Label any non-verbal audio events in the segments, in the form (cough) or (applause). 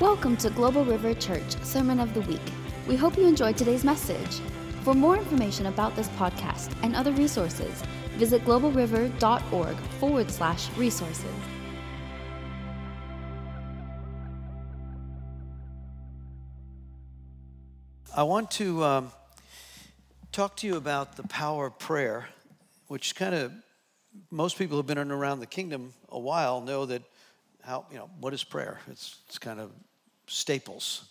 Welcome to Global River Church Sermon of the Week. We hope you enjoyed today's message. For more information about this podcast and other resources, visit globalriver.org forward slash resources. I want to um, talk to you about the power of prayer, which kind of most people who've been around the kingdom a while know that how you know what is prayer. It's it's kind of staples,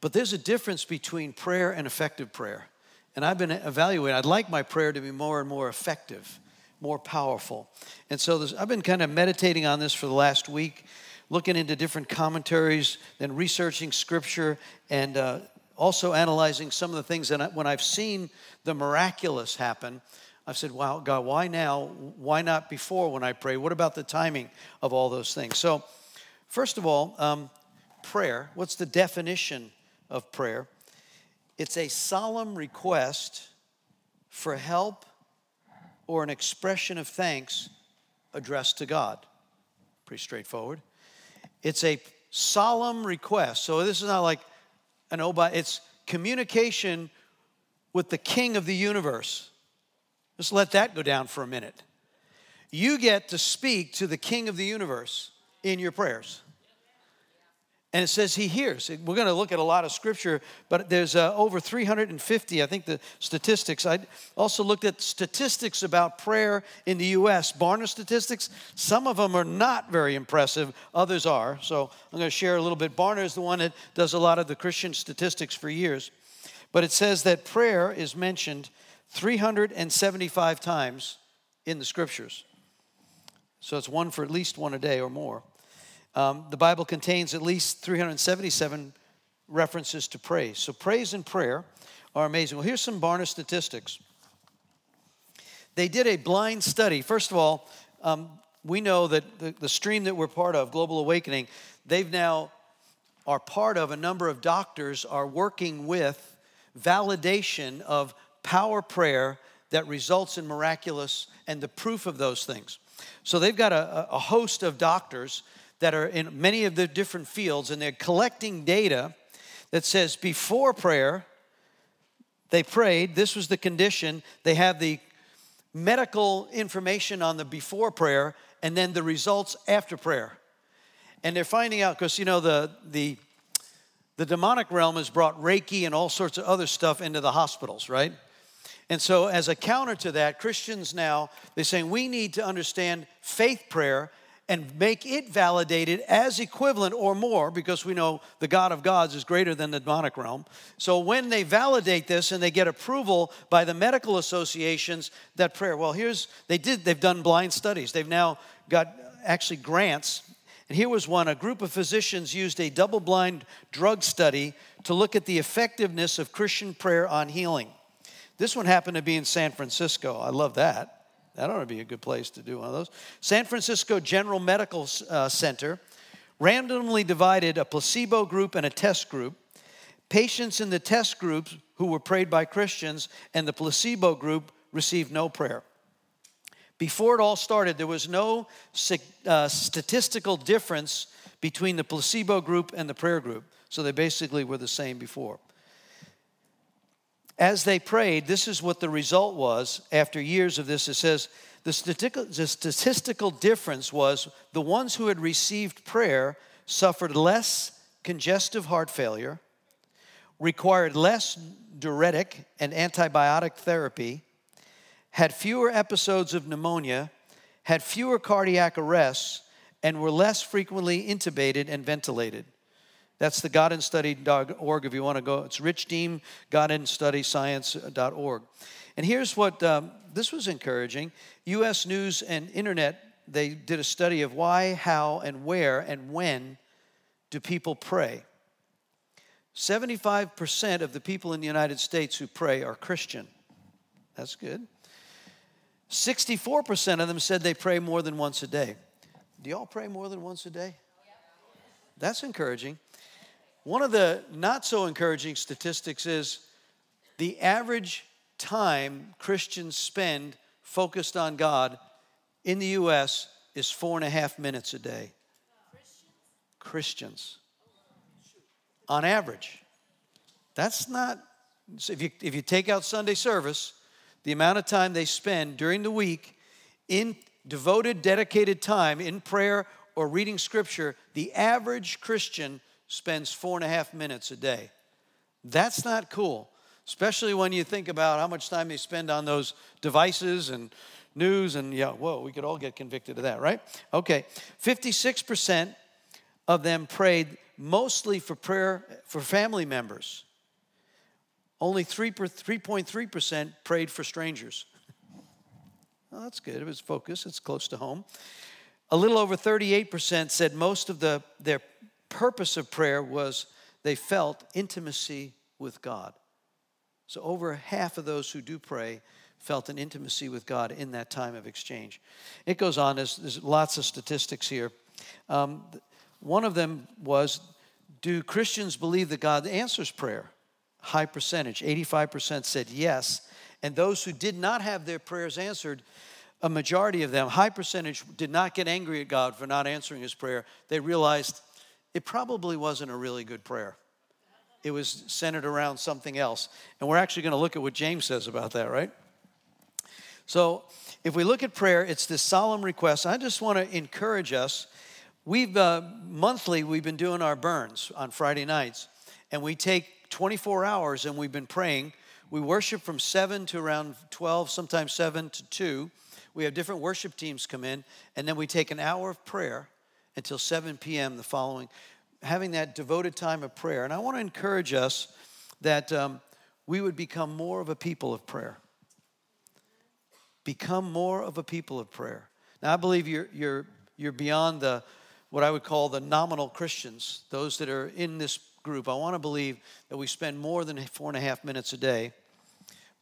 but there's a difference between prayer and effective prayer, and I've been evaluating. I'd like my prayer to be more and more effective, more powerful, and so I've been kind of meditating on this for the last week, looking into different commentaries, then researching scripture, and uh, also analyzing some of the things that when I've seen the miraculous happen, I've said, wow, God, why now? Why not before when I pray? What about the timing of all those things? So, first of all, um, prayer. What's the definition of prayer? It's a solemn request for help or an expression of thanks addressed to God. Pretty straightforward. It's a solemn request. So, this is not like an oba, it's communication with the king of the universe. Just let that go down for a minute. You get to speak to the king of the universe in your prayers. And it says he hears. We're going to look at a lot of scripture, but there's uh, over 350, I think the statistics. I also looked at statistics about prayer in the U.S. Barna statistics. Some of them are not very impressive, others are. So I'm going to share a little bit. Barna is the one that does a lot of the Christian statistics for years. But it says that prayer is mentioned 375 times in the scriptures. So it's one for at least one a day or more. Um, the Bible contains at least 377 references to praise. So praise and prayer are amazing. Well, here's some Barna statistics. They did a blind study. First of all, um, we know that the, the stream that we're part of, Global Awakening, they've now are part of a number of doctors are working with validation of power prayer that results in miraculous and the proof of those things. So they've got a, a host of doctors that are in many of the different fields, and they're collecting data that says before prayer, they prayed, this was the condition, they have the medical information on the before prayer, and then the results after prayer. And they're finding out, because you know, the, the, the demonic realm has brought Reiki and all sorts of other stuff into the hospitals, right? And so, as a counter to that, Christians now, they're saying we need to understand faith prayer and make it validated as equivalent or more because we know the God of gods is greater than the demonic realm. So when they validate this and they get approval by the medical associations that prayer, well, here's, they did, they've done blind studies. They've now got actually grants. And here was one a group of physicians used a double blind drug study to look at the effectiveness of Christian prayer on healing. This one happened to be in San Francisco. I love that. That ought to be a good place to do one of those. San Francisco General Medical uh, Center randomly divided a placebo group and a test group. Patients in the test groups who were prayed by Christians and the placebo group received no prayer. Before it all started, there was no uh, statistical difference between the placebo group and the prayer group. So they basically were the same before as they prayed, this is what the result was after years of this. It says the statistical, the statistical difference was the ones who had received prayer suffered less congestive heart failure, required less diuretic and antibiotic therapy, had fewer episodes of pneumonia, had fewer cardiac arrests, and were less frequently intubated and ventilated. That's the godandstudy.org if you want to go. It's Rich Deem, godandstudyscience.org. And here's what um, this was encouraging U.S. News and Internet, they did a study of why, how, and where, and when do people pray. 75% of the people in the United States who pray are Christian. That's good. 64% of them said they pray more than once a day. Do y'all pray more than once a day? That's encouraging. One of the not so encouraging statistics is the average time Christians spend focused on God in the U.S. is four and a half minutes a day. Christians. On average. That's not, if you, if you take out Sunday service, the amount of time they spend during the week in devoted, dedicated time in prayer or reading scripture, the average Christian spends four and a half minutes a day. That's not cool, especially when you think about how much time they spend on those devices and news and yeah, whoa, we could all get convicted of that, right? Okay, 56% of them prayed mostly for prayer for family members. Only 3, 3.3% prayed for strangers. well, that's good. It was focused, it's close to home. A little over 38% said most of the, their purpose of prayer was they felt intimacy with God. So, over half of those who do pray felt an intimacy with God in that time of exchange. It goes on, there's, there's lots of statistics here. Um, one of them was Do Christians believe that God answers prayer? High percentage, 85% said yes. And those who did not have their prayers answered, a majority of them, high percentage, did not get angry at God for not answering his prayer. They realized it probably wasn't a really good prayer. It was centered around something else. And we're actually going to look at what James says about that, right? So, if we look at prayer, it's this solemn request. I just want to encourage us. We've uh, monthly we've been doing our burns on Friday nights, and we take 24 hours and we've been praying. We worship from 7 to around 12, sometimes 7 to 2. We have different worship teams come in, and then we take an hour of prayer until 7 p.m. the following, having that devoted time of prayer. And I want to encourage us that um, we would become more of a people of prayer become more of a people of prayer. Now, I believe you're, you're, you're beyond the, what I would call the nominal Christians, those that are in this group. I want to believe that we spend more than four and a half minutes a day.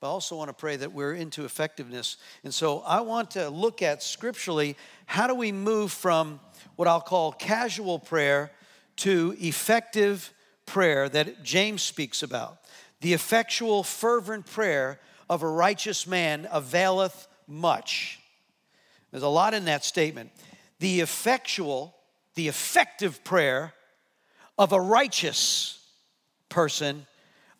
But I also want to pray that we're into effectiveness. And so I want to look at scripturally how do we move from what I'll call casual prayer to effective prayer that James speaks about. The effectual, fervent prayer of a righteous man availeth much. There's a lot in that statement. The effectual, the effective prayer of a righteous person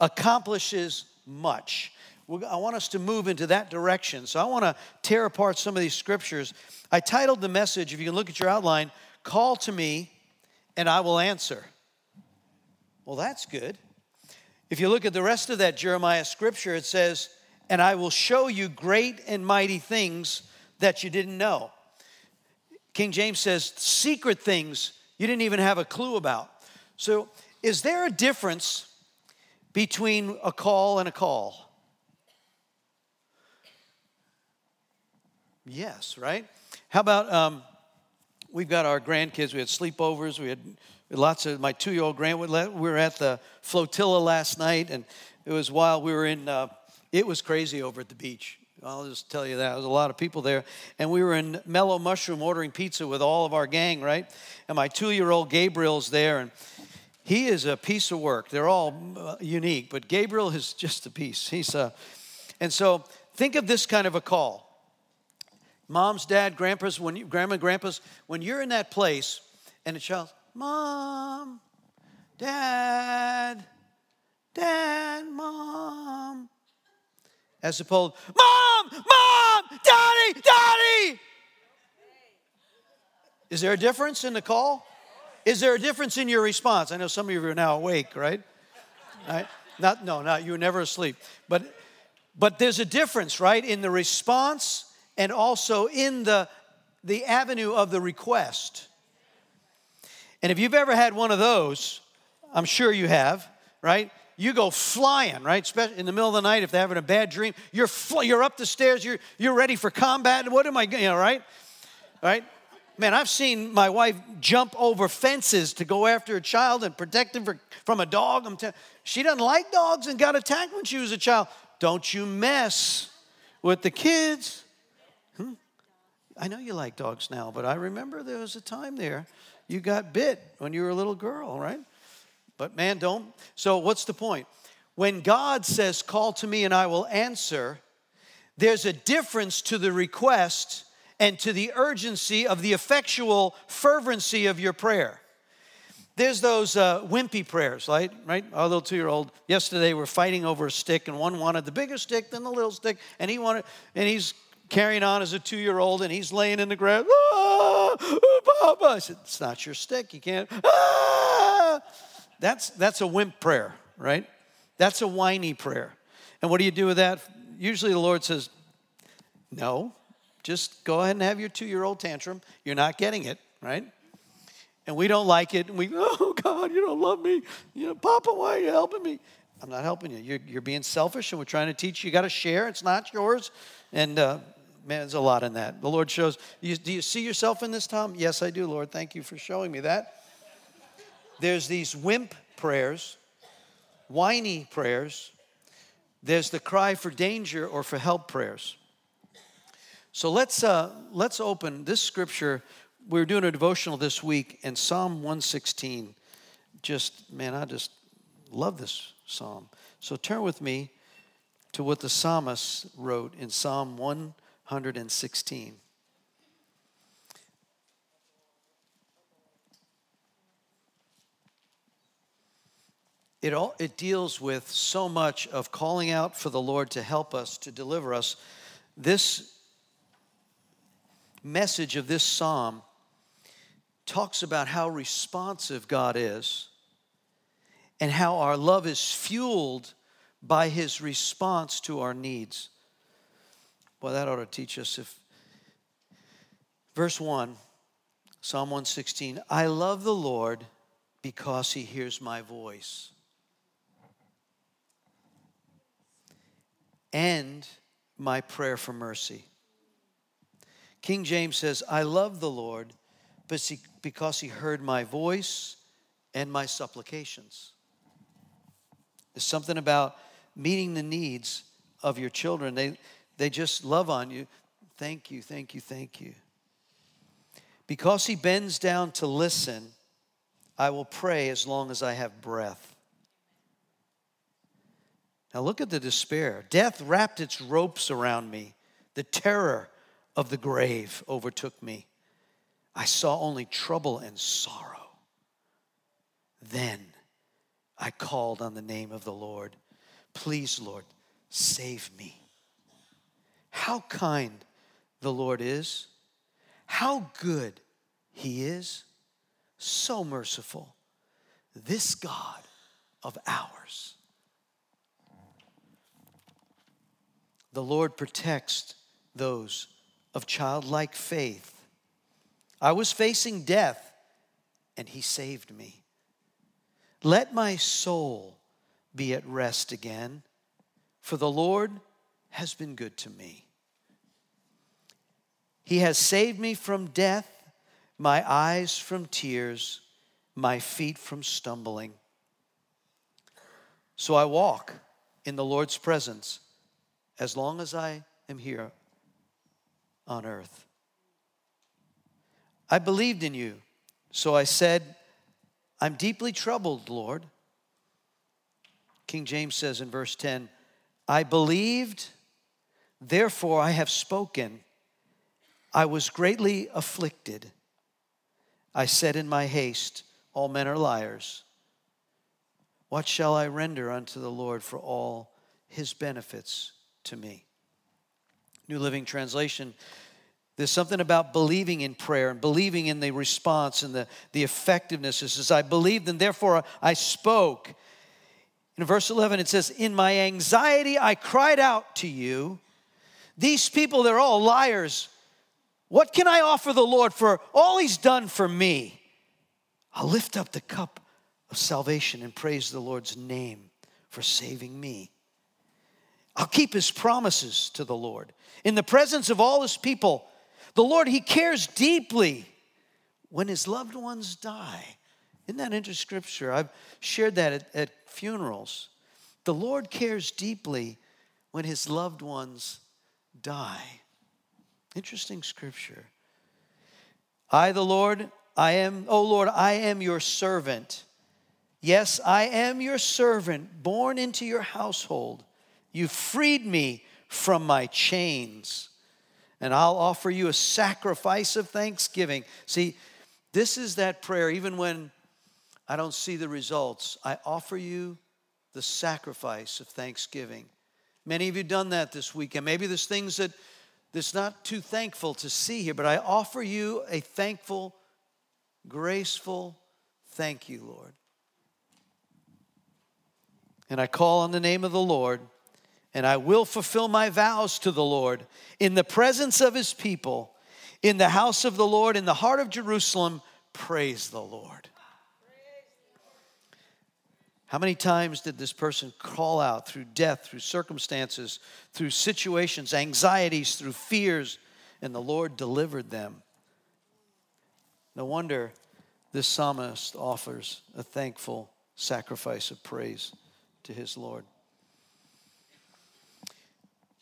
accomplishes much. I want us to move into that direction. So I want to tear apart some of these scriptures. I titled the message, if you can look at your outline, Call to Me and I Will Answer. Well, that's good. If you look at the rest of that Jeremiah scripture, it says, and I will show you great and mighty things that you didn't know. King James says, secret things you didn't even have a clue about. So, is there a difference between a call and a call? Yes, right? How about um, we've got our grandkids, we had sleepovers, we had lots of my two year old grand, we were at the flotilla last night, and it was while we were in. Uh, it was crazy over at the beach. I'll just tell you that. There was a lot of people there. And we were in Mellow Mushroom ordering pizza with all of our gang, right? And my two year old Gabriel's there, and he is a piece of work. They're all uh, unique, but Gabriel is just a piece. He's a, and so think of this kind of a call. Moms, dad, grandpas, when you, grandma, grandpas, when you're in that place and a child, mom, dad, dad, mom, as opposed, Mom, Mom, Daddy, Daddy. Is there a difference in the call? Is there a difference in your response? I know some of you are now awake, right? right? Not, no, not you were never asleep. But, but there's a difference, right, in the response and also in the, the avenue of the request. And if you've ever had one of those, I'm sure you have, right? you go flying, right? In the middle of the night if they're having a bad dream. You're, fl- you're up the stairs, you're, you're ready for combat. What am I, you know, right? Right? Man, I've seen my wife jump over fences to go after a child and protect him from a dog. I'm t- she doesn't like dogs and got attacked when she was a child. Don't you mess with the kids. I know you like dogs now, but I remember there was a time there you got bit when you were a little girl, right? But man, don't. So, what's the point? When God says, Call to me and I will answer, there's a difference to the request and to the urgency of the effectual fervency of your prayer. there's those uh, wimpy prayers, right? Right? Our little two-year-old yesterday were fighting over a stick, and one wanted the bigger stick than the little stick, and he wanted, and he's carrying on as a two-year-old, and he's laying in the ground. Ah, Papa! I said, "It's not your stick. You can't." Ah! That's that's a wimp prayer, right? That's a whiny prayer. And what do you do with that? Usually, the Lord says, "No, just go ahead and have your two-year-old tantrum. You're not getting it, right?" and we don't like it, and we, oh God, you don't love me. You know, Papa, why are you helping me? I'm not helping you. You're, you're being selfish, and we're trying to teach you. You got to share. It's not yours. And uh, man, there's a lot in that. The Lord shows. You, do you see yourself in this, Tom? Yes, I do, Lord. Thank you for showing me that. There's these wimp prayers, whiny prayers. There's the cry for danger or for help prayers. So let's uh, let's open this scripture We are doing a devotional this week, and Psalm 116 just, man, I just love this psalm. So turn with me to what the psalmist wrote in Psalm 116. It, all, it deals with so much of calling out for the Lord to help us, to deliver us. This message of this psalm talks about how responsive God is and how our love is fueled by his response to our needs. Well, that ought to teach us if. Verse 1, Psalm 116 I love the Lord because he hears my voice. And my prayer for mercy. King James says, I love the Lord because he heard my voice and my supplications. There's something about meeting the needs of your children. They, they just love on you. Thank you, thank you, thank you. Because he bends down to listen, I will pray as long as I have breath. Now look at the despair. Death wrapped its ropes around me, the terror of the grave overtook me. I saw only trouble and sorrow. Then I called on the name of the Lord. Please, Lord, save me. How kind the Lord is, how good He is, so merciful. This God of ours. The Lord protects those of childlike faith I was facing death, and he saved me. Let my soul be at rest again, for the Lord has been good to me. He has saved me from death, my eyes from tears, my feet from stumbling. So I walk in the Lord's presence as long as I am here on earth. I believed in you. So I said, I'm deeply troubled, Lord. King James says in verse 10, I believed, therefore I have spoken. I was greatly afflicted. I said in my haste, All men are liars. What shall I render unto the Lord for all his benefits to me? New Living Translation there's something about believing in prayer and believing in the response and the, the effectiveness. It says, I believed and therefore I spoke. In verse 11, it says, In my anxiety I cried out to you. These people, they're all liars. What can I offer the Lord for all he's done for me? I'll lift up the cup of salvation and praise the Lord's name for saving me. I'll keep his promises to the Lord. In the presence of all his people, the Lord, He cares deeply when His loved ones die. Isn't that into scripture? I've shared that at, at funerals. The Lord cares deeply when His loved ones die. Interesting scripture. I, the Lord, I am, oh Lord, I am your servant. Yes, I am your servant, born into your household. You freed me from my chains and I'll offer you a sacrifice of thanksgiving. See, this is that prayer, even when I don't see the results. I offer you the sacrifice of thanksgiving. Many of you done that this weekend. Maybe there's things that that's not too thankful to see here, but I offer you a thankful, graceful thank you, Lord. And I call on the name of the Lord, and I will fulfill my vows to the Lord in the presence of his people, in the house of the Lord, in the heart of Jerusalem. Praise the Lord. How many times did this person call out through death, through circumstances, through situations, anxieties, through fears, and the Lord delivered them? No wonder this psalmist offers a thankful sacrifice of praise to his Lord.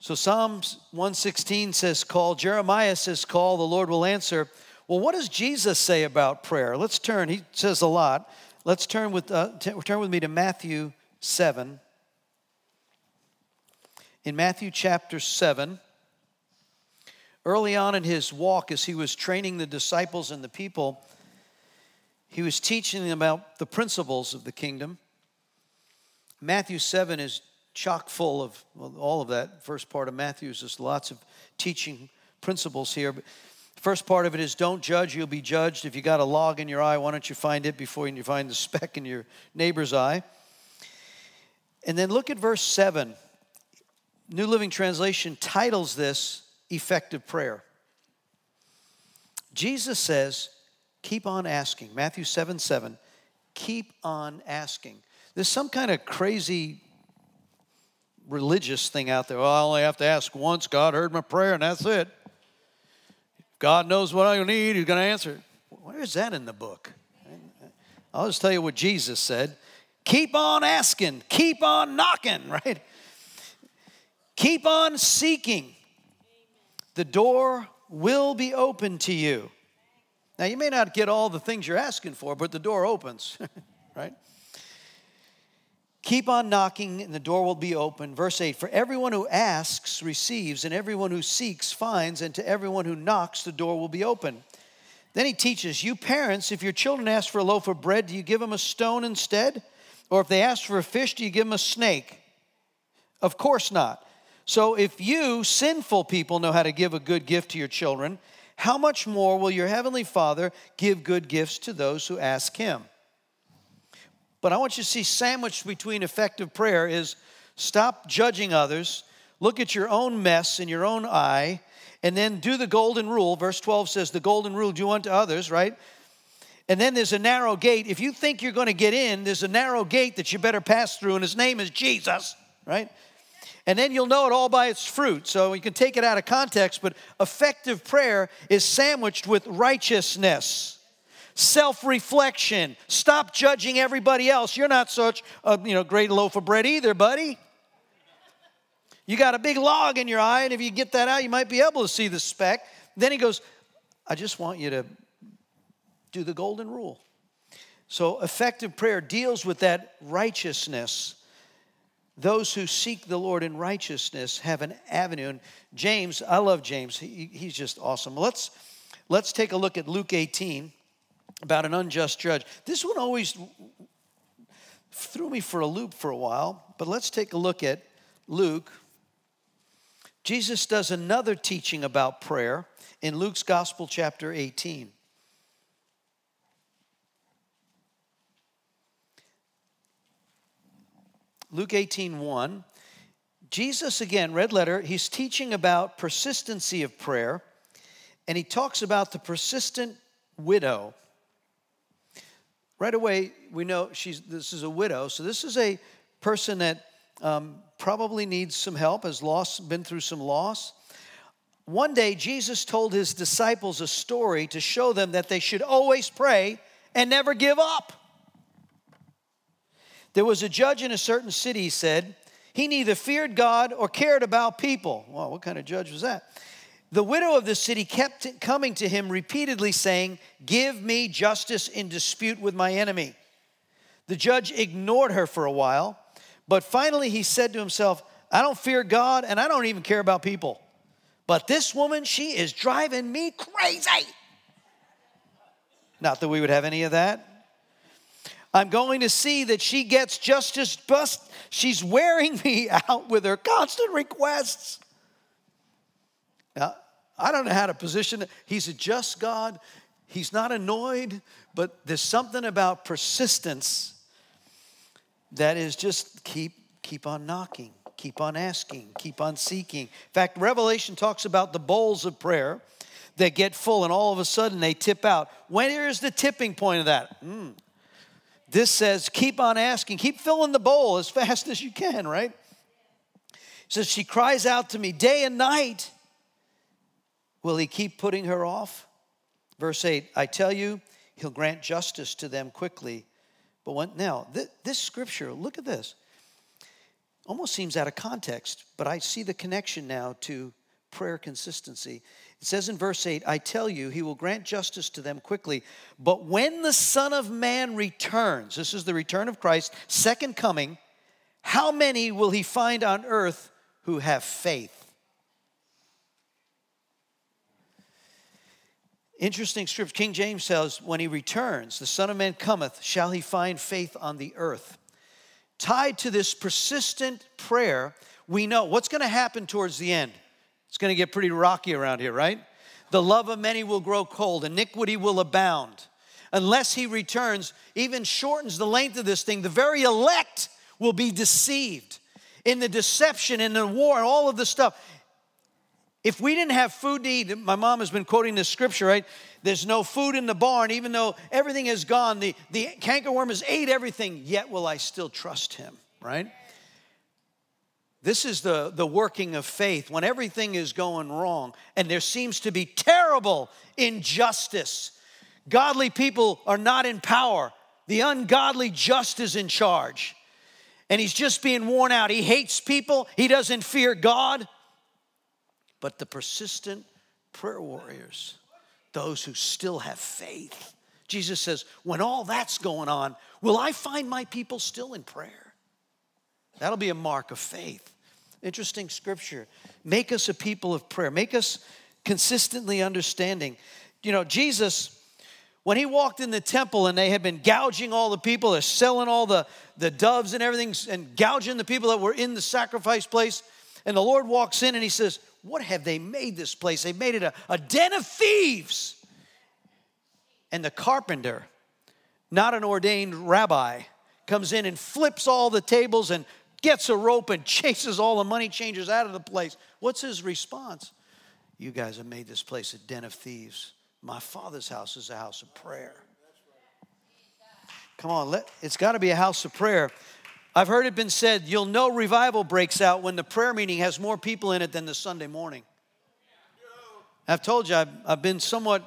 So Psalms 116 says, Call. Jeremiah says, Call, the Lord will answer. Well, what does Jesus say about prayer? Let's turn. He says a lot. Let's turn with, uh, t- turn with me to Matthew 7. In Matthew chapter 7, early on in his walk, as he was training the disciples and the people, he was teaching them about the principles of the kingdom. Matthew 7 is chock full of well, all of that. First part of Matthew is just lots of teaching principles here. But First part of it is don't judge, you'll be judged. If you got a log in your eye, why don't you find it before you find the (laughs) speck in your neighbor's eye? And then look at verse 7. New Living Translation titles this effective prayer. Jesus says, keep on asking. Matthew 7 7, keep on asking. There's some kind of crazy religious thing out there. Well, I only have to ask once. God heard my prayer, and that's it. God knows what I need, He's going to answer. Where is that in the book? I'll just tell you what Jesus said keep on asking, keep on knocking, (laughs) right? Keep on seeking. The door will be open to you. Now, you may not get all the things you're asking for, but the door opens, (laughs) right? Keep on knocking, and the door will be open. Verse 8 For everyone who asks receives, and everyone who seeks finds, and to everyone who knocks, the door will be open. Then he teaches You parents, if your children ask for a loaf of bread, do you give them a stone instead? Or if they ask for a fish, do you give them a snake? Of course not. So if you, sinful people, know how to give a good gift to your children, how much more will your heavenly Father give good gifts to those who ask him? But I want you to see sandwiched between effective prayer is stop judging others, look at your own mess in your own eye, and then do the golden rule. Verse 12 says, The golden rule, do unto others, right? And then there's a narrow gate. If you think you're going to get in, there's a narrow gate that you better pass through, and his name is Jesus, right? And then you'll know it all by its fruit. So you can take it out of context, but effective prayer is sandwiched with righteousness self reflection. Stop judging everybody else. You're not such a you know, great loaf of bread either, buddy. You got a big log in your eye, and if you get that out, you might be able to see the speck. Then he goes, I just want you to do the golden rule. So, effective prayer deals with that righteousness. Those who seek the Lord in righteousness have an avenue. And James, I love James. He, he's just awesome. Let's, let's take a look at Luke 18 about an unjust judge. This one always threw me for a loop for a while, but let's take a look at Luke. Jesus does another teaching about prayer in Luke's Gospel, chapter 18. Luke 18, 1. Jesus, again, red letter, he's teaching about persistency of prayer, and he talks about the persistent widow right away we know she's this is a widow. So this is a person that um, probably needs some help has lost been through some loss. One day jesus told his disciples a story to show them that they should always pray and never give up. There was a judge in a certain city he said he neither feared god or cared about people. Well what kind of judge was that the widow of the city kept coming to him repeatedly, saying, Give me justice in dispute with my enemy. The judge ignored her for a while, but finally he said to himself, I don't fear God and I don't even care about people. But this woman, she is driving me crazy. Not that we would have any of that. I'm going to see that she gets justice, as bust. She's wearing (laughs) me out with her constant requests. I don't know how to position it. He's a just God. He's not annoyed, but there's something about persistence that is just keep keep on knocking, keep on asking, keep on seeking. In fact, Revelation talks about the bowls of prayer that get full and all of a sudden they tip out. Where is the tipping point of that? Mm. This says keep on asking, keep filling the bowl as (laughs) fast as you can, right? It says she cries out to me day and night. Will he keep putting her off? Verse 8 I tell you, he'll grant justice to them quickly. But when, now, th- this scripture, look at this. Almost seems out of context, but I see the connection now to prayer consistency. It says in verse 8, I tell you, he will grant justice to them quickly. But when the Son of Man returns, this is the return of Christ, second coming, how many will he find on earth who have faith? Interesting scripture. King James says, When he returns, the Son of Man cometh, shall he find faith on the earth? Tied to this persistent prayer, we know what's going to happen towards the end. It's going to get pretty rocky around here, right? The love of many will grow cold, iniquity will abound. Unless he returns, even shortens the length of this thing, the very elect will be deceived in the deception, in the war, and all of the stuff. If we didn't have food to eat, my mom has been quoting this scripture, right? There's no food in the barn, even though everything is gone. The, the cankerworm has ate everything, yet will I still trust him, right? This is the, the working of faith when everything is going wrong and there seems to be terrible injustice. Godly people are not in power, the ungodly just is in charge. And he's just being worn out. He hates people, he doesn't fear God but the persistent prayer warriors, those who still have faith. Jesus says, when all that's going on, will I find my people still in prayer? That'll be a mark of faith. Interesting scripture. Make us a people of prayer, make us consistently understanding. You know, Jesus. When he walked in the temple and they had been gouging all the people, they're selling all the, the doves and everything and gouging the people that were in the sacrifice place. And the Lord walks in and he says, what have they made this place? They've made it a, a den of thieves. And the carpenter, not an ordained rabbi, comes in and flips all the tables and gets a rope and (laughs) chases all the money changers out of the place. What's his response? You guys have made this place a den of thieves. My father's house is a house of prayer. Come on, let, it's got to be a house of prayer. I've heard it been said you'll know revival breaks out when the prayer meeting has more people in it than the Sunday morning. I've told you, I've, I've been somewhat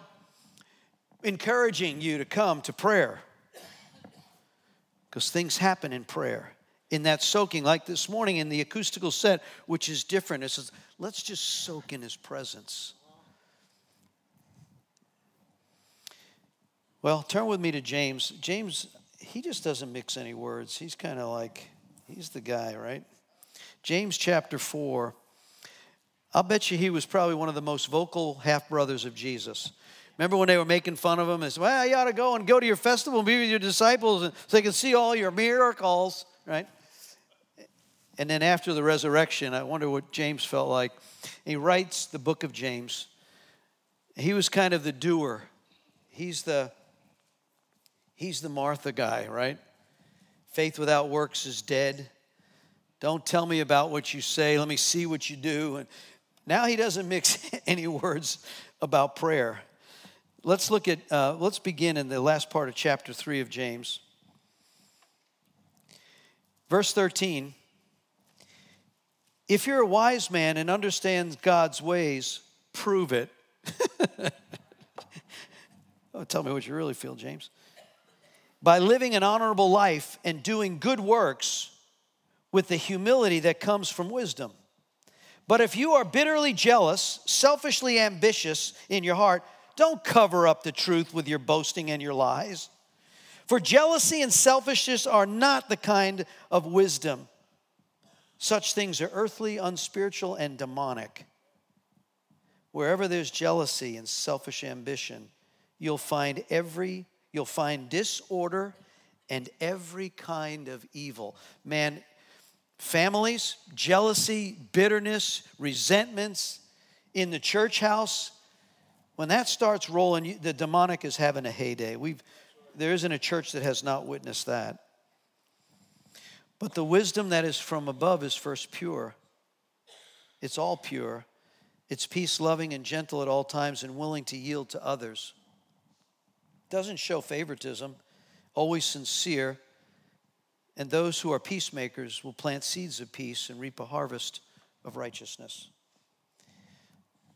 encouraging you to come to prayer because things happen in prayer. In that soaking, like this morning in the acoustical set, which is different. It says, let's just soak in his presence. Well, turn with me to James. James he just doesn't mix any words. He's kind of like, he's the guy, right? James chapter 4. I'll bet you he was probably one of the most vocal half brothers of Jesus. Remember when they were making fun of him and said, Well, you ought to go and go to your festival and be with your disciples so they can see all your miracles, right? And then after the resurrection, I wonder what James felt like. He writes the book of James. He was kind of the doer. He's the He's the Martha guy, right? Faith without works is dead. Don't tell me about what you say. Let me see what you do. And now he doesn't mix (laughs) any words about prayer. Let's look at, uh, let's begin in the last part of chapter 3 of James. Verse 13 If you're a wise man and understands God's ways, prove it. (laughs) oh, tell me what you really feel, James by living an honorable life and doing good works with the humility that comes from wisdom. But if you are bitterly jealous, selfishly ambitious in your heart, don't cover up the truth with your boasting and your lies. For jealousy and selfishness are not the kind of wisdom. Such things are earthly, unspiritual, and demonic. Wherever there's jealousy and selfish ambition, you'll find every You'll find disorder and every kind of evil. Man, families, jealousy, bitterness, resentments in the church house, when that starts rolling, the demonic is having a heyday. We've, there isn't a church that has not witnessed that. But the wisdom that is from above is first pure. It's all pure. It's peace loving and gentle at all times and willing to yield to others. Doesn't show favoritism, always sincere. And those who are peacemakers will plant seeds of peace and reap a harvest of righteousness.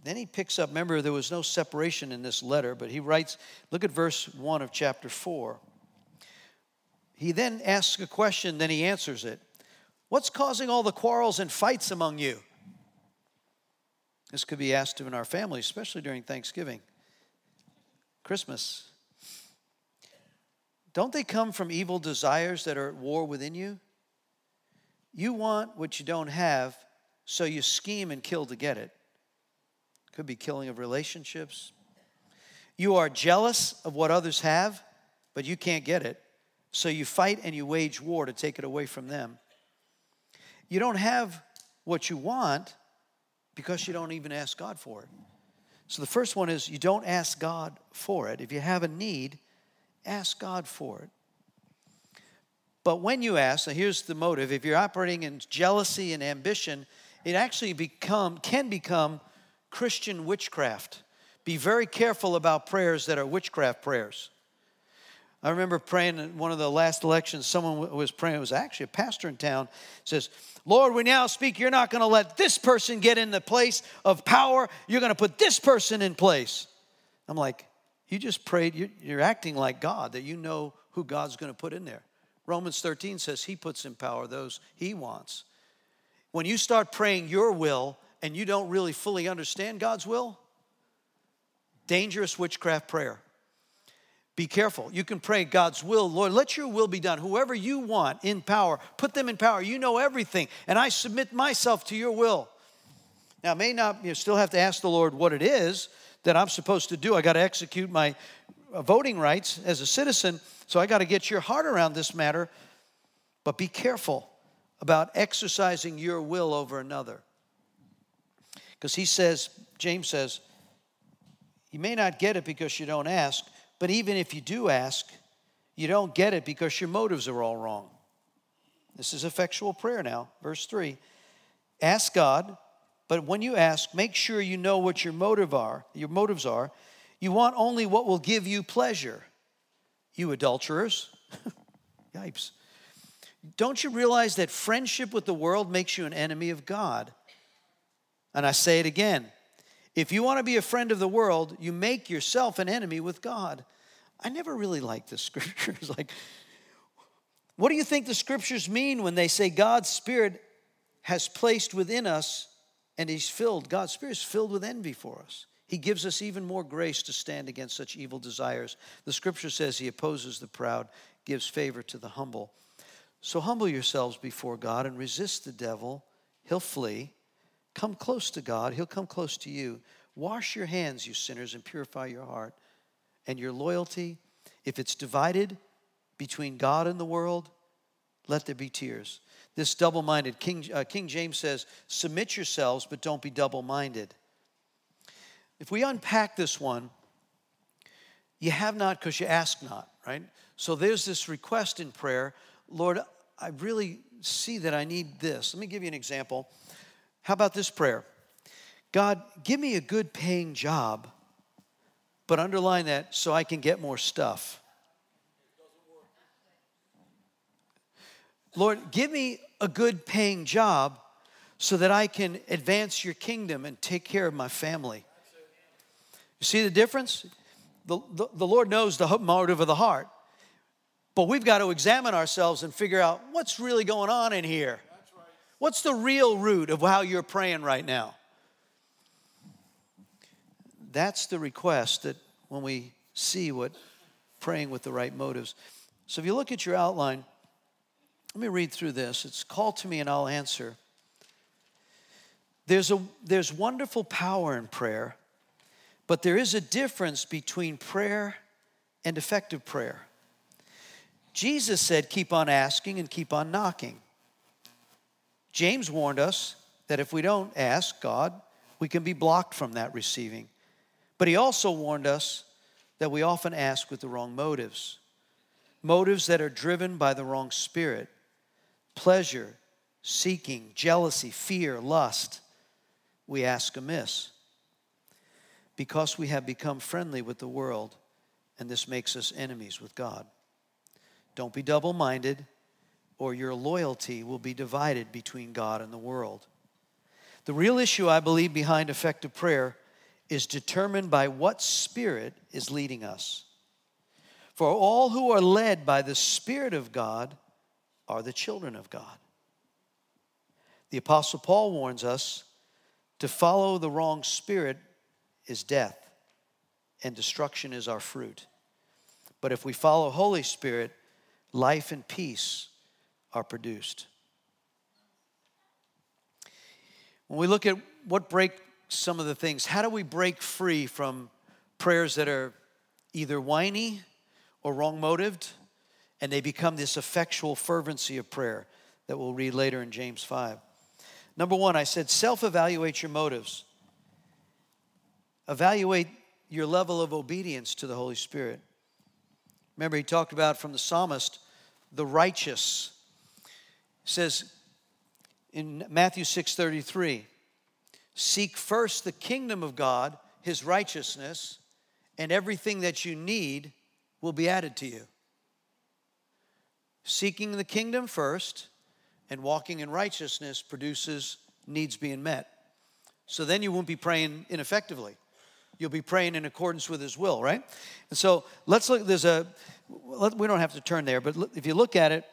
Then he picks up, remember, there was no separation in this letter, but he writes, look at verse 1 of chapter 4. He then asks a question, then he answers it. What's causing all the quarrels and fights among you? This could be asked of in our family, especially during Thanksgiving, Christmas. Don't they come from evil desires that are at war within you? You want what you don't have, so you scheme and kill to get it. Could be killing of relationships. You are jealous of what others have, but you can't get it. So you fight and you wage war to take it away from them. You don't have what you want, because you don't even ask God for it. So the first one is you don't ask God for it. If you have a need, ask God for it. But when you ask, now here's the motive. If you're operating in jealousy and ambition, it actually become can become Christian witchcraft. Be very careful about prayers that are witchcraft prayers. I remember praying in one of the last elections, someone was praying, it was actually a pastor in town, says, Lord, we now speak, you're not going to let this person get in the place of power. You're going to put this person in place. I'm like, you just prayed, you're acting like God, that you know who God's going to put in there. Romans 13 says he puts in power those he wants. When you start praying your will and you don't really fully understand God's will, dangerous witchcraft prayer. Be careful. You can pray God's will. Lord, let your will be done. Whoever you want in power, put them in power. You know everything. And I submit myself to your will. Now, may not, you still have to ask the Lord what it is that I'm supposed to do. I got to execute my uh, voting rights as a citizen. So I got to get your heart around this matter. But be careful about exercising your will over another. Because he says, James says, you may not get it because you don't ask, but even if you do ask, you don't get it because your motives are all wrong. This is effectual prayer now. Verse 3 Ask God, but when you ask, make sure you know what your motive are, your motives are. You want only what will give you pleasure. You adulterers. (laughs) Yipes. Don't you realize that friendship with the world makes you an enemy of God? And I say it again if you want to be a friend of the world, you make yourself an enemy with God. I never really liked the (laughs) scriptures. like, what do you think the scriptures mean when they say God's Spirit has placed within us and He's filled? God's Spirit is filled with envy for us. He gives us even more grace to stand against such evil desires. The scripture says He opposes the proud, gives favor to the humble. So humble yourselves before God and resist the devil, he'll flee. Come close to God, He'll come close to you. Wash your hands, you sinners, and purify your heart. And your loyalty, if it's divided between God and the world, let there be tears. This double minded, King, uh, King James says, submit yourselves, but don't be double minded. If we unpack this one, you have not because you ask not, right? So there's this request in prayer Lord, I really see that I need this. Let me give you an example. How about this prayer? God, give me a good paying job, but underline that so I can get more stuff. Lord, give me a good paying job so that I can advance your kingdom and take care of my family. You see the difference? The, the, the Lord knows the motive of the heart. But we've got to examine ourselves and figure out what's really going on in here. What's the real root of how you're praying right now? That's the request that when we see what praying with the right motives. So if you look at your outline, let me read through this. It's call to me and I'll answer. There's, a, there's wonderful power in prayer, but there is a difference between prayer and effective prayer. Jesus said, keep on asking and keep on knocking. James warned us that if we don't ask God, we can be blocked from that receiving. But he also warned us that we often ask with the wrong motives motives that are driven by the wrong spirit pleasure, seeking, jealousy, fear, lust. We ask amiss because we have become friendly with the world, and this makes us enemies with God. Don't be double minded, or your loyalty will be divided between God and the world. The real issue, I believe, behind effective prayer is determined by what spirit is leading us. For all who are led by the Spirit of God are the children of God. The Apostle Paul warns us to follow the wrong spirit is death, and destruction is our fruit. But if we follow Holy Spirit, life and peace are produced. When we look at what break some of the things, how do we break free from prayers that are either whiny or wrong motived, and they become this effectual fervency of prayer that we'll read later in James 5. Number one, I said self evaluate your motives, evaluate your level of obedience to the Holy Spirit. Remember, he talked about from the psalmist, the righteous. Says in Matthew 6:33, seek first the kingdom of God, his righteousness, and everything that you need will be added to you. Seeking the kingdom first and walking in righteousness produces needs being met. So then you won't be praying ineffectively. You'll be praying in accordance with His will, right? And so let's look. There's a. We don't have to turn there, but if you look at it,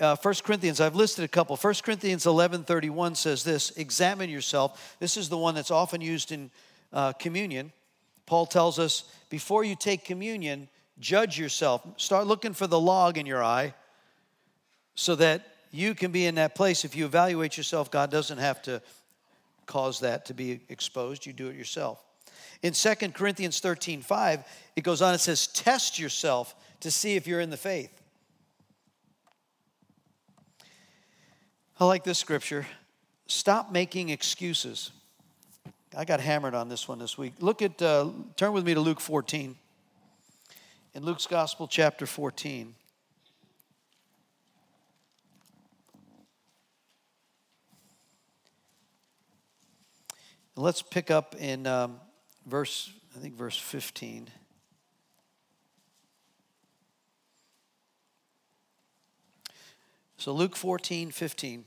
uh, 1 Corinthians, I've listed a couple. 1 Corinthians 11 31 says this Examine yourself. This is the one that's often used in uh, communion. Paul tells us before you take communion, judge yourself. Start looking for the log in your eye so that you can be in that place. If you evaluate yourself, God doesn't have to cause that to be exposed. You do it yourself. In 2 Corinthians 13 5, it goes on, it says, Test yourself to see if you're in the faith. I like this scripture. Stop making excuses. I got hammered on this one this week. Look at, uh, turn with me to Luke 14. In Luke's Gospel, chapter 14. Let's pick up in um, verse, I think, verse 15. So, Luke 14, 15.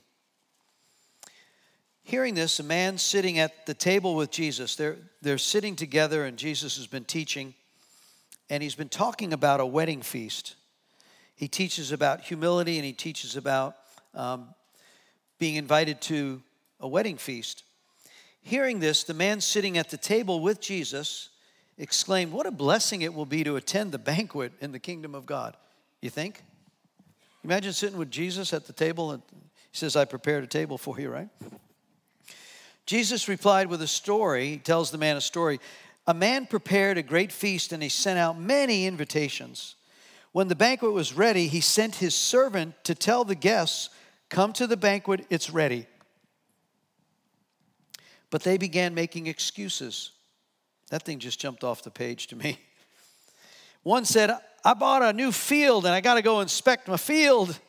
Hearing this, a man sitting at the table with Jesus, they're, they're sitting together, and Jesus has been teaching, and he's been talking about a wedding feast. He teaches about humility and he teaches about um, being invited to a wedding feast. Hearing this, the man sitting at the table with Jesus exclaimed, What a blessing it will be to attend the banquet in the kingdom of God. You think? Imagine sitting with Jesus at the table and he says, I prepared a table for you, right? Jesus replied with a story. He tells the man a story. A man prepared a great feast and he sent out many invitations. When the banquet was ready, he sent his servant to tell the guests, Come to the banquet, it's ready. But they began making excuses. That thing just jumped off the page to me. (laughs) One said, I bought a new field and I got to go inspect my field.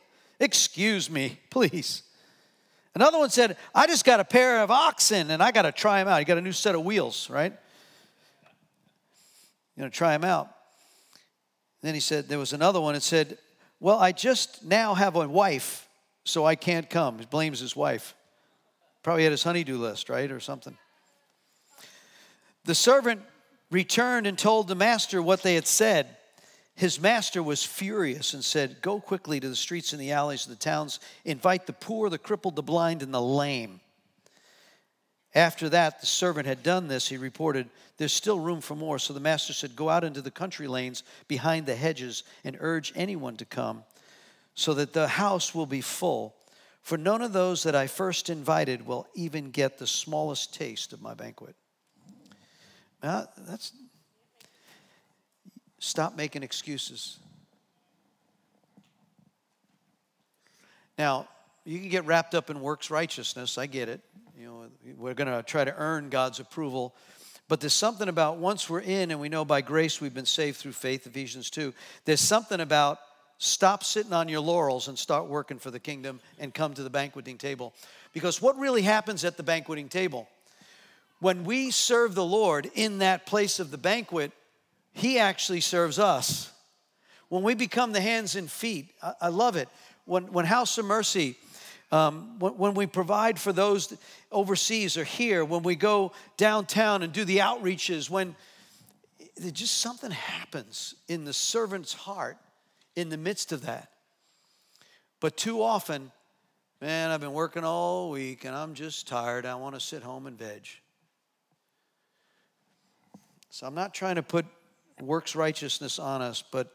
Excuse me, please. Another one said, I just got a pair of oxen and I got to try them out. You got a new set of wheels, right? Going to try them out. then he said, there was another one that said, Well, I just now have a wife, so I can't come. He blames his wife. Probably had his honeydew list, right? Or something. The servant returned and told the master what they had said. His master was furious and said, Go quickly to the streets and the alleys of the towns, invite the poor, the crippled, the blind, and the lame. After that, the servant had done this, he reported, There's still room for more. So the master said, Go out into the country lanes behind the hedges and urge anyone to come, so that the house will be full. For none of those that I first invited will even get the smallest taste of my banquet. Now, that's stop making excuses. Now, you can get wrapped up in works righteousness. I get it. You know, we're going to try to earn God's approval. But there's something about once we're in and we know by grace we've been saved through faith, Ephesians 2, there's something about stop sitting on your laurels and start working for the kingdom and come to the banqueting table. Because what really happens at the banqueting table? When we serve the Lord in that place of the banquet, He actually serves us. When we become the hands and feet, I, I love it. When, when House of Mercy, um, when, when, we provide for those overseas or here, when we go downtown and do the outreaches, when just something happens in the servant's heart in the midst of that. But too often, man, I've been working all week and I'm just tired. I want to sit home and veg. So I'm not trying to put works righteousness on us, but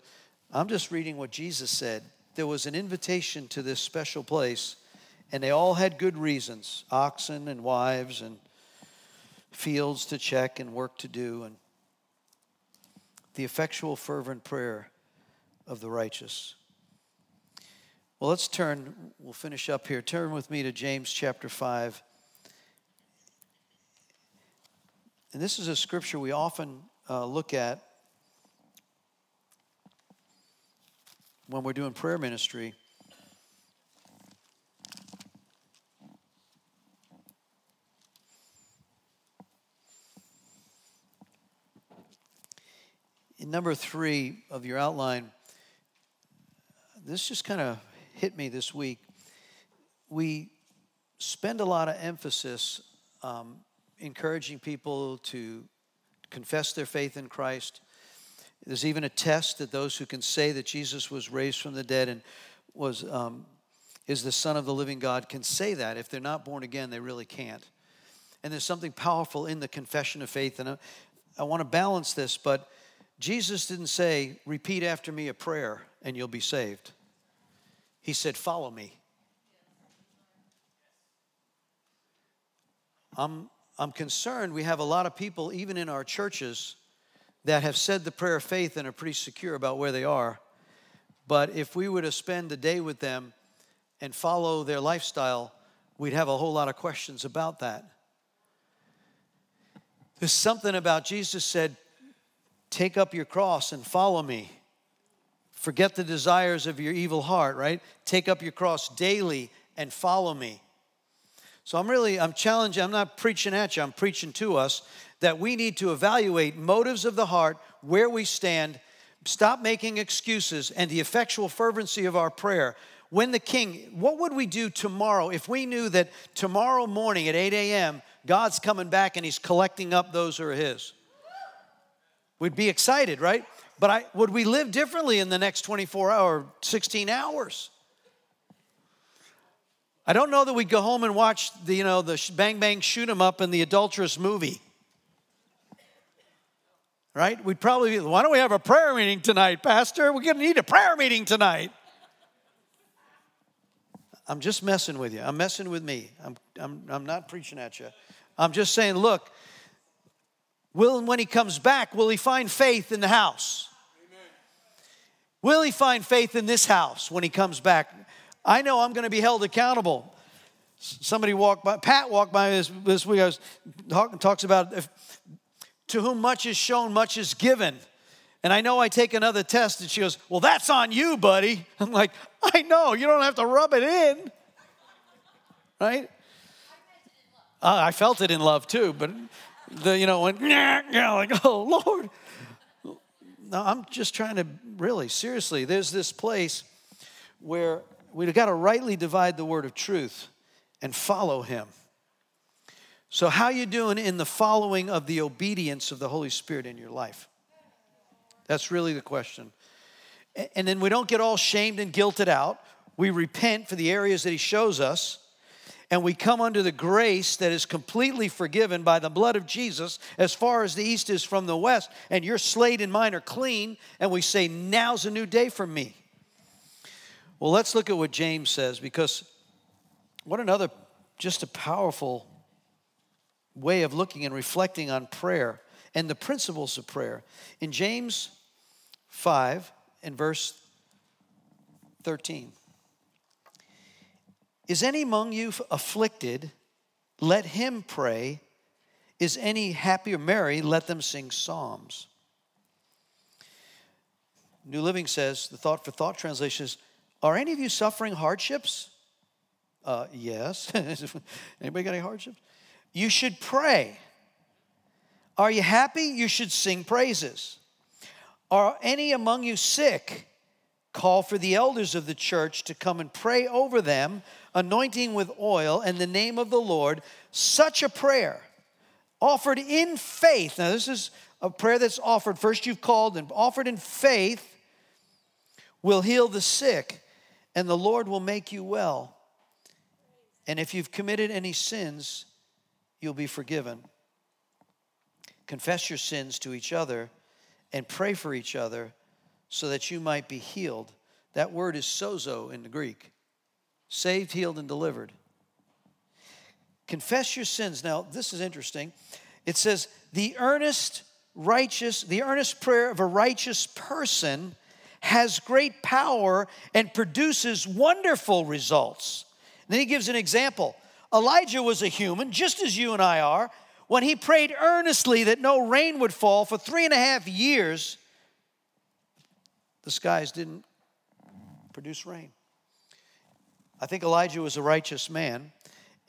I'm just reading what Jesus said. There was an invitation to this special place and they all had good reasons oxen and wives and fields to check and work to do. And the effectual, fervent prayer of the righteous. Well, let's turn, we'll finish up here. Turn with me to James chapter 5. And this is a scripture we often uh, look at when we're doing prayer ministry. in number three of your outline, this just kind of hit me this week. We spend a lot of emphasis um, encouraging people to confess their faith in Christ. There's even a test that those who can say that Jesus was raised from the dead and was um, is the Son of the living God can say that. If they're not born again, they really can't. And there's something powerful in the confession of faith. And I, I want to balance this, but Jesus didn't say, repeat after me a prayer and you'll be saved. He said, follow me. I'm, I'm concerned we have a lot of people, even in our churches, that have said the prayer of faith and are pretty secure about where they are. But if we were to spend a day with them and follow their lifestyle, we'd have a whole lot of questions about that. There's something about Jesus said, Take up your cross and follow me. Forget the desires of your evil heart, right? Take up your cross daily and follow me. So I'm really, I'm challenging, I'm not preaching at you, I'm preaching to us that we need to evaluate motives of the heart, where we stand, stop making excuses, and the effectual fervency of our prayer. When the king, what would we do tomorrow if we knew that tomorrow morning at 8 a.m., God's coming back and he's collecting up those who are his? We'd be excited, right? But I, would we live differently in the next 24 hour, 16 hours? I don't know that we'd go home and watch the, you know, the bang bang shoot 'em up in the adulterous movie. Right? We'd probably be, why don't we have a prayer meeting tonight, Pastor? We're gonna need a prayer meeting tonight. I'm just messing with you. I'm messing with me. I'm, I'm, I'm not preaching at you. I'm just saying, look, Will, and when he comes back, will he find faith in the house? Amen. Will he find faith in this house when he comes back? I know I'm going to be held accountable. Somebody walked by, Pat walked by this, this week, I was talking, talks about if, to whom much is shown, much is given. And I know I take another test, and she goes, Well, that's on you, buddy. I'm like, I know, you don't have to rub it in. Right? I felt it in love too, but the, you know, went, yeah, yeah, like, (laughs) oh, Lord. No, I'm just trying to really, seriously, there's this place where we've got to rightly divide the word of truth and follow him. So, how you doing in the following of the obedience of the Holy Spirit in your life? That's really the question. And then we don't get all shamed and guilted out. We repent for the areas that he shows us and we come under the grace that is completely forgiven by the blood of Jesus as far as the east is from the west, and your slate and mine are clean, and we say, Now's a new day for me. Well, let's look at what James says because what another just a powerful way of looking and reflecting on prayer and the principles of prayer. In James 5 and verse 13. Is any among you afflicted? Let him pray. Is any happy or merry? Let them sing psalms. New Living says, the thought for thought translation is, Are any of you suffering hardships? Uh, yes. (laughs) Anybody got any hardships? You should pray. Are you happy? You should sing praises. Are any among you sick? Call for the elders of the church to come and pray over them, anointing with oil and the name of the Lord. Such a prayer offered in faith. Now, this is a prayer that's offered. First, you've called and offered in faith will heal the sick, and the Lord will make you well. And if you've committed any sins, you'll be forgiven. Confess your sins to each other and pray for each other so that you might be healed. That word is sozo in the Greek saved, healed, and delivered. Confess your sins. Now, this is interesting. It says, the earnest, righteous, the earnest prayer of a righteous person has great power and produces wonderful results. And then he gives an example. Elijah was a human, just as you and I are. When he prayed earnestly that no rain would fall for three and a half years, the skies didn't produce rain. I think Elijah was a righteous man,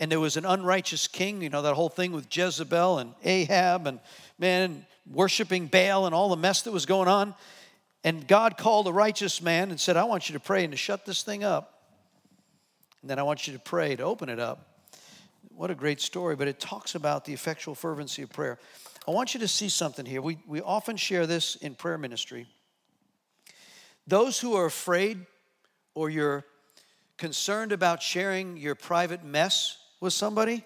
and there was an unrighteous king, you know, that whole thing with Jezebel and Ahab and man worshiping Baal and all the mess that was going on. And God called a righteous man and said, I want you to pray and to shut this thing up. And then I want you to pray to open it up. What a great story, but it talks about the effectual fervency of prayer. I want you to see something here. We, we often share this in prayer ministry. Those who are afraid or you're concerned about sharing your private mess with somebody,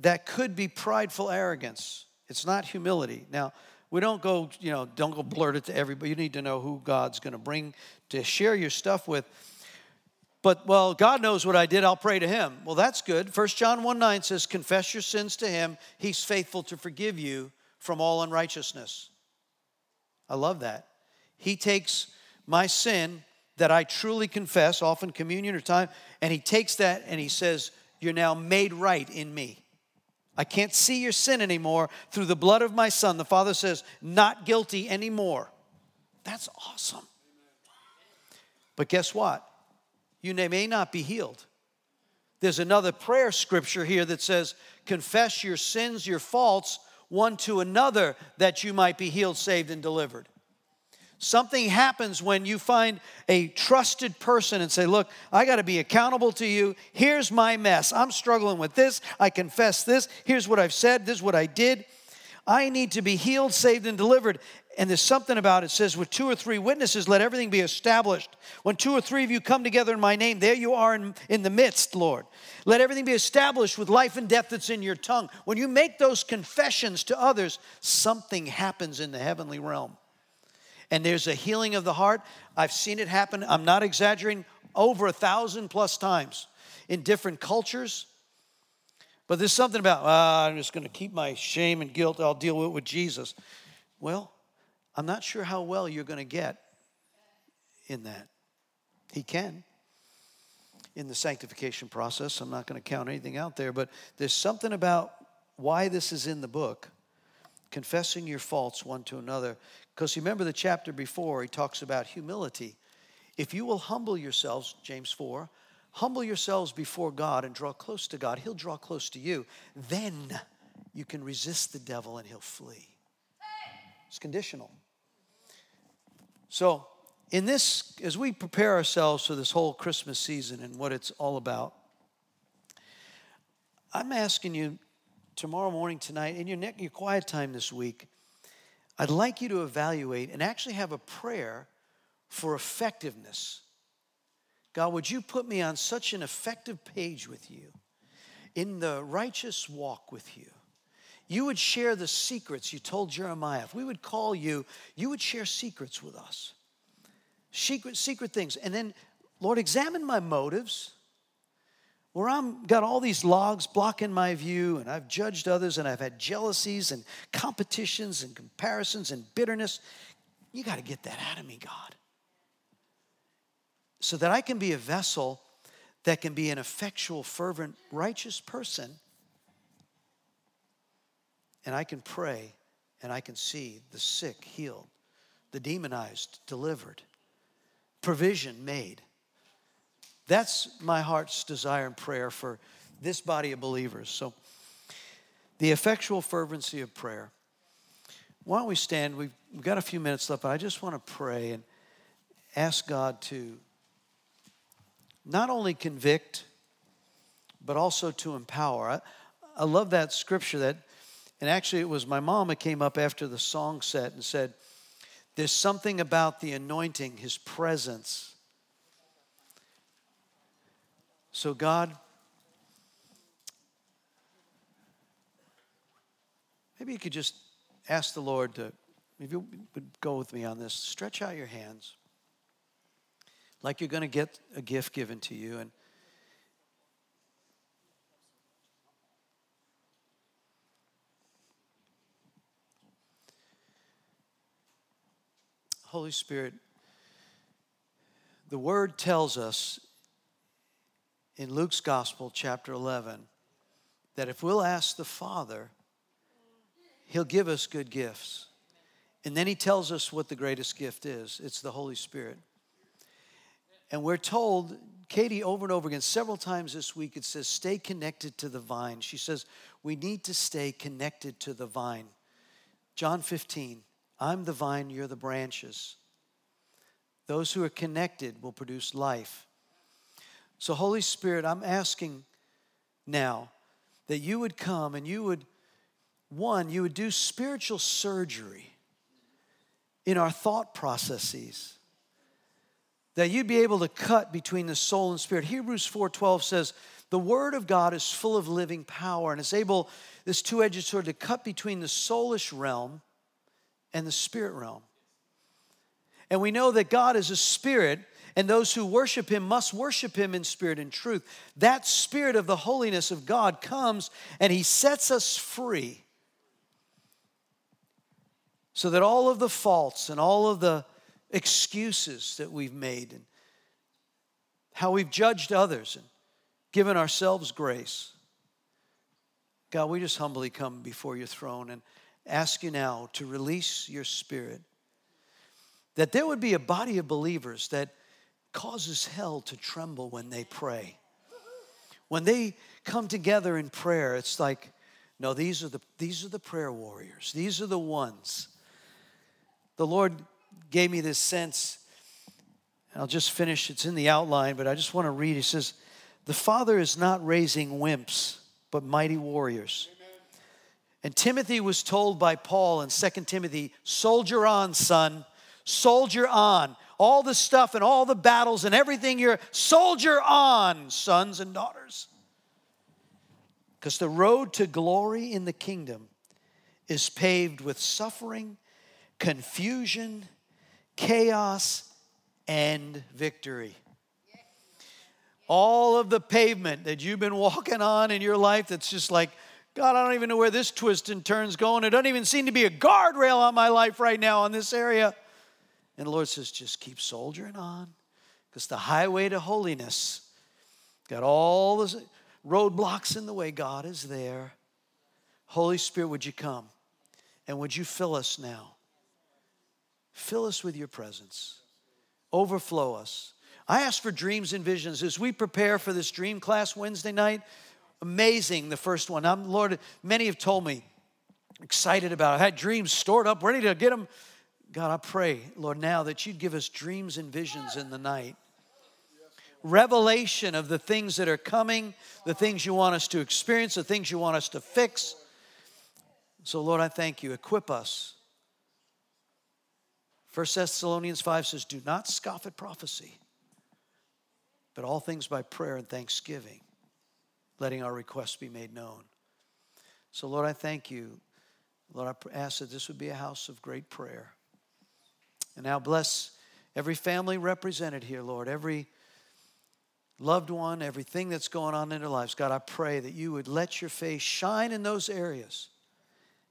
that could be prideful arrogance. It's not humility. Now, we don't go, you know, don't go blurt it to everybody. You need to know who God's going to bring to share your stuff with. But, well, God knows what I did. I'll pray to him. Well, that's good. 1 John 1 9 says, Confess your sins to him. He's faithful to forgive you from all unrighteousness. I love that. He takes my sin that I truly confess, often communion or time, and he takes that and he says, You're now made right in me. I can't see your sin anymore through the blood of my son. The Father says, not guilty anymore. That's awesome. But guess what? You may not be healed. There's another prayer scripture here that says, confess your sins, your faults, one to another, that you might be healed, saved, and delivered. Something happens when you find a trusted person and say, Look, I got to be accountable to you. Here's my mess. I'm struggling with this. I confess this. Here's what I've said. This is what I did. I need to be healed, saved, and delivered. And there's something about it says, with two or three witnesses, let everything be established. When two or three of you come together in my name, there you are in, in the midst, Lord. Let everything be established with life and death that's in your tongue. When you make those confessions to others, something happens in the heavenly realm and there's a healing of the heart. I've seen it happen, I'm not exaggerating, over a thousand plus times in different cultures. But there's something about, ah, I'm just going to keep my shame and guilt, I'll deal with it with Jesus. Well, I'm not sure how well you're going to get in that. He can in the sanctification process. I'm not going to count anything out there, but there's something about why this is in the book confessing your faults one to another because you remember the chapter before, he talks about humility. If you will humble yourselves, James 4, humble yourselves before God and draw close to God, he'll draw close to you. Then you can resist the devil and he'll flee. It's conditional. So, in this, as we prepare ourselves for this whole Christmas season and what it's all about, I'm asking you tomorrow morning, tonight, in your, your quiet time this week, I'd like you to evaluate and actually have a prayer for effectiveness. God, would you put me on such an effective page with you, in the righteous walk with you? You would share the secrets you told Jeremiah. If we would call you, you would share secrets with us. Secret, secret things. And then, Lord, examine my motives where I'm got all these logs blocking my view and I've judged others and I've had jealousies and competitions and comparisons and bitterness, you got to get that out of me, God. So that I can be a vessel that can be an effectual, fervent, righteous person. And I can pray and I can see the sick healed, the demonized delivered, provision made. That's my heart's desire and prayer for this body of believers. So, the effectual fervency of prayer. Why don't we stand? We've, got a few minutes left, but I just want to pray and ask God to not only convict, but also to empower. I, I love that scripture that, and actually, it was my mom that came up after the song set and said, There's something about the anointing, his presence. So, God, maybe you could just ask the Lord to, if you would go with me on this, stretch out your hands like you're going to get a gift given to you. And Holy Spirit, the word tells us in Luke's Gospel, chapter 11, that if we'll ask the Father, He'll give us good gifts. And then He tells us what the greatest gift is it's the Holy Spirit. And we're told, Katie, over and over again, several times this week, it says, stay connected to the vine. She says, we need to stay connected to the vine. John 15, I'm the vine, you're the branches. Those who are connected will produce life. So, Holy Spirit, I'm asking now that you would come and you would, one, you would do spiritual surgery in our thought processes that you'd be able to cut between the soul and spirit. Hebrews 4:12 says, "The word of God is full of living power and is able this two-edged sword to cut between the soulish realm and the spirit realm." And we know that God is a spirit and those who worship him must worship him in spirit and truth. That spirit of the holiness of God comes and he sets us free. So that all of the faults and all of the excuses that we've made and how we've judged others and given ourselves grace. God, we just humbly come before your throne and ask you now to release your spirit. That there would be a body of believers that causes hell to tremble when they pray. When they come together in prayer, it's like, no, these are the, these are the prayer warriors. These are the ones. The Lord gave me this sense. I'll just finish, it's in the outline, but I just want to read. He says, The Father is not raising wimps, but mighty warriors. Amen. And Timothy was told by Paul in 2 Timothy, Soldier on, son, soldier on. All the stuff and all the battles and everything you're, soldier on, sons and daughters. Because the road to glory in the kingdom is paved with suffering, confusion, chaos, and victory. All of the pavement that you've been walking on in your life that's just like, God, I don't even know where this twist and turn's going. It doesn't even seem to be a guardrail on my life right now on this area. And the Lord says, just keep soldiering on because the highway to holiness got all the roadblocks in the way. God is there. Holy Spirit, would you come? And would you fill us now? Fill us with your presence. Overflow us. I ask for dreams and visions as we prepare for this dream class Wednesday night. Amazing, the first one. I'm, Lord, many have told me, excited about it. I had dreams stored up, ready to get them. God, I pray, Lord, now that you'd give us dreams and visions in the night. Revelation of the things that are coming, the things you want us to experience, the things you want us to fix. So, Lord, I thank you. Equip us 1 Thessalonians 5 says, Do not scoff at prophecy, but all things by prayer and thanksgiving, letting our requests be made known. So, Lord, I thank you. Lord, I ask that this would be a house of great prayer. And now bless every family represented here, Lord, every loved one, everything that's going on in their lives. God, I pray that you would let your face shine in those areas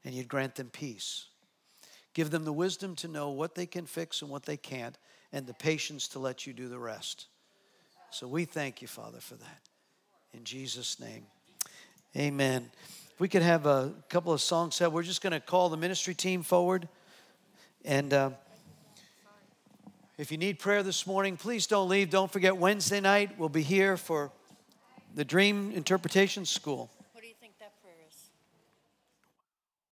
and you'd grant them peace. Give them the wisdom to know what they can fix and what they can't, and the patience to let you do the rest. So we thank you, Father, for that. In Jesus' name. Amen. If we could have a couple of songs set, we're just going to call the ministry team forward. And uh, if you need prayer this morning, please don't leave. Don't forget, Wednesday night, we'll be here for the Dream Interpretation School.